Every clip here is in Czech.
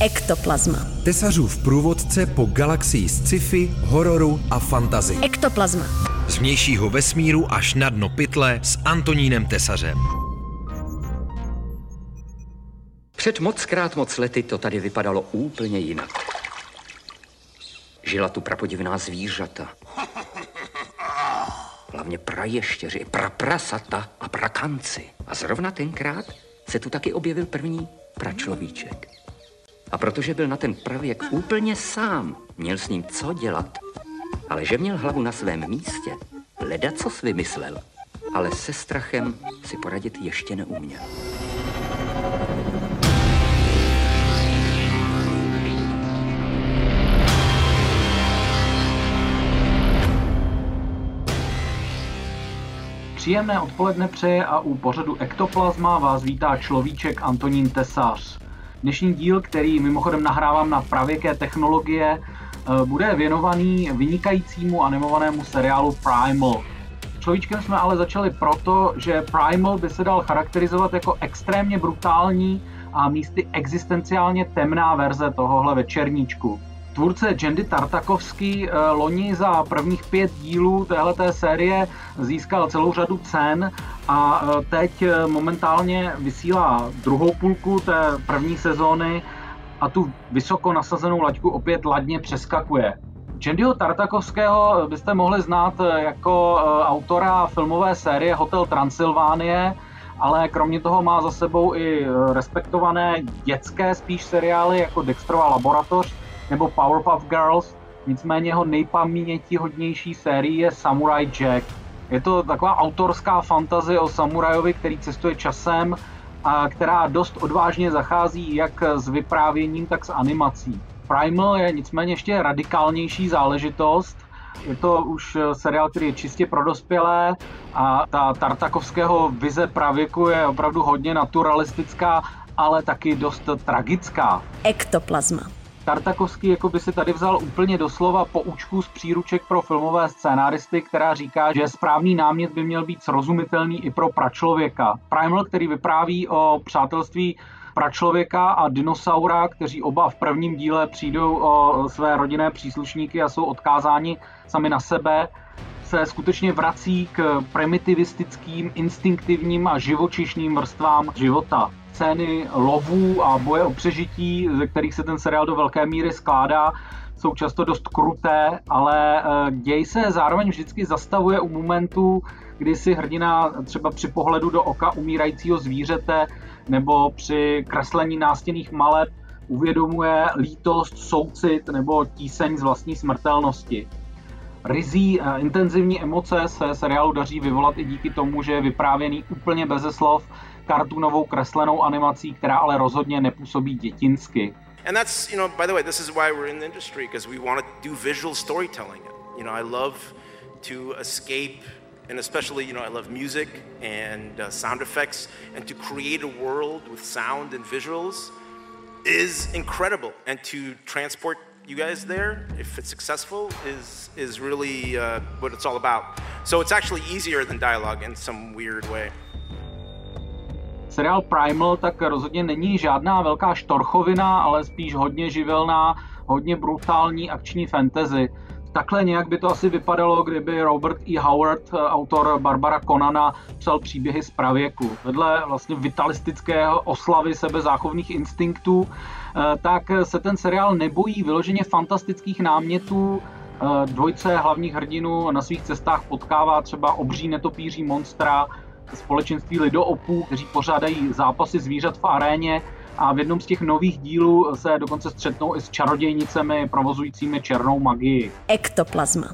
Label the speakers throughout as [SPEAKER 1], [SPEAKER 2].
[SPEAKER 1] Ektoplazma.
[SPEAKER 2] Tesařův průvodce po galaxii sci-fi, hororu a fantazy.
[SPEAKER 1] Ektoplazma.
[SPEAKER 2] Z vnějšího vesmíru až na dno pytle s Antonínem Tesařem.
[SPEAKER 3] Před moc krát moc lety to tady vypadalo úplně jinak. Žila tu prapodivná zvířata. Hlavně praještěři, praprasata a prakanci. A zrovna tenkrát se tu taky objevil první pračlovíček. A protože byl na ten pravěk úplně sám, měl s ním co dělat. Ale že měl hlavu na svém místě, leda co vymyslel. Ale se strachem si poradit ještě neuměl.
[SPEAKER 4] Příjemné odpoledne přeje a u pořadu Ektoplazma vás vítá človíček Antonín Tesař. Dnešní díl, který mimochodem nahrávám na pravěké technologie, eh, bude věnovaný vynikajícímu animovanému seriálu Primal. Človíčkem jsme ale začali proto, že Primal by se dal charakterizovat jako extrémně brutální a místy existenciálně temná verze tohohle večerníčku. Tvůrce Jendy Tartakovský eh, loni za prvních pět dílů téhleté série získal celou řadu cen a eh, teď eh, momentálně vysílá druhou půlku té první sezóny a tu vysoko nasazenou laťku opět ladně přeskakuje. Jendyho Tartakovského byste mohli znát jako autora filmové série Hotel Transylvánie, ale kromě toho má za sebou i respektované dětské spíš seriály jako Dextrova laboratoř nebo Powerpuff Girls, nicméně jeho nejpamětihodnější série je Samurai Jack. Je to taková autorská fantazie o samurajovi, který cestuje časem a která dost odvážně zachází jak s vyprávěním, tak s animací. Primal je nicméně ještě radikálnější záležitost. Je to už seriál, který je čistě pro dospělé a ta Tartakovského vize pravěku je opravdu hodně naturalistická, ale taky dost tragická.
[SPEAKER 1] Ektoplazma.
[SPEAKER 4] Tartakovský jako by si tady vzal úplně doslova poučku z příruček pro filmové scénáristy, která říká, že správný námět by měl být srozumitelný i pro pračlověka. Primal, který vypráví o přátelství pračlověka a dinosaura, kteří oba v prvním díle přijdou o své rodinné příslušníky a jsou odkázáni sami na sebe, se skutečně vrací k primitivistickým, instinktivním a živočišným vrstvám života scény lovů a boje o přežití, ze kterých se ten seriál do velké míry skládá, jsou často dost kruté, ale eh, děj se zároveň vždycky zastavuje u momentů, kdy si hrdina třeba při pohledu do oka umírajícího zvířete nebo při kreslení nástěnných maleb uvědomuje lítost, soucit nebo tíseň z vlastní smrtelnosti. Rizí eh, intenzivní emoce se seriálu daří vyvolat i díky tomu, že je vyprávěný úplně beze slov kartunovou kreslenou animací, která ale rozhodně nepůsobí dětinsky.
[SPEAKER 5] And that's, you know, by the way, this is why we're in the industry, because we want to do visual storytelling. You know, I love to escape, and especially, you know, I love music and uh, sound effects, and to create a world with sound and visuals is incredible. And to transport you guys there, if it's successful, is is really uh, what it's all about. So it's actually easier than dialogue in some weird way.
[SPEAKER 4] Seriál Primal tak rozhodně není žádná velká štorchovina, ale spíš hodně živelná, hodně brutální akční fantasy. Takhle nějak by to asi vypadalo, kdyby Robert E. Howard, autor Barbara Conana, psal příběhy z pravěku. Vedle vlastně vitalistického oslavy sebezáchovných instinktů, eh, tak se ten seriál nebojí vyloženě fantastických námětů, eh, dvojce hlavních hrdinů na svých cestách potkává třeba obří netopíří monstra, společenství lidoopů, kteří pořádají zápasy zvířat v aréně a v jednom z těch nových dílů se dokonce střetnou i s čarodějnicemi provozujícími černou magii.
[SPEAKER 1] Ektoplazma.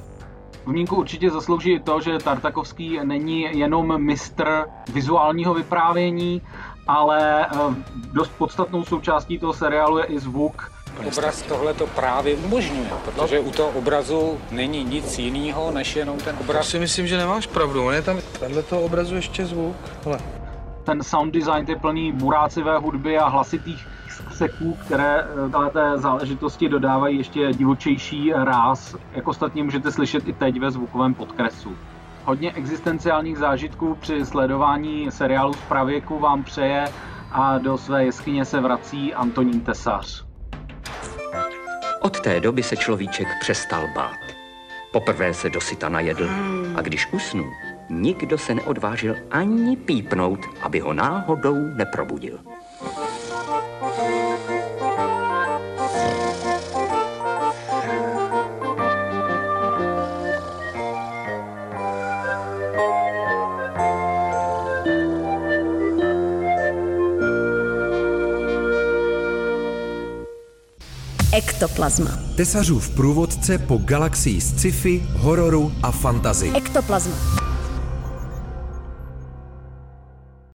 [SPEAKER 4] Zmínku určitě zaslouží to, že Tartakovský není jenom mistr vizuálního vyprávění, ale eh, dost podstatnou součástí toho seriálu je i zvuk,
[SPEAKER 6] Obraz tohle to právě umožňuje, protože u toho obrazu není nic jiného, než jenom ten obraz. Já
[SPEAKER 7] si myslím, že nemáš pravdu, on je tam vedle toho obrazu ještě zvuk. Hele.
[SPEAKER 4] Ten sound design je plný burácivé hudby a hlasitých seků, které eh, té záležitosti dodávají ještě divočejší ráz, jak ostatně můžete slyšet i teď ve zvukovém podkresu. Hodně existenciálních zážitků při sledování seriálu z pravěku vám přeje a do své jeskyně se vrací Antonín Tesař.
[SPEAKER 3] Od té doby se človíček přestal bát. Poprvé se dosyta najedl a když usnul, nikdo se neodvážil ani pípnout, aby ho náhodou neprobudil.
[SPEAKER 1] Ektoplazma.
[SPEAKER 2] Tesařův průvodce po galaxii sci-fi, hororu a fantazy.
[SPEAKER 1] Ektoplazma.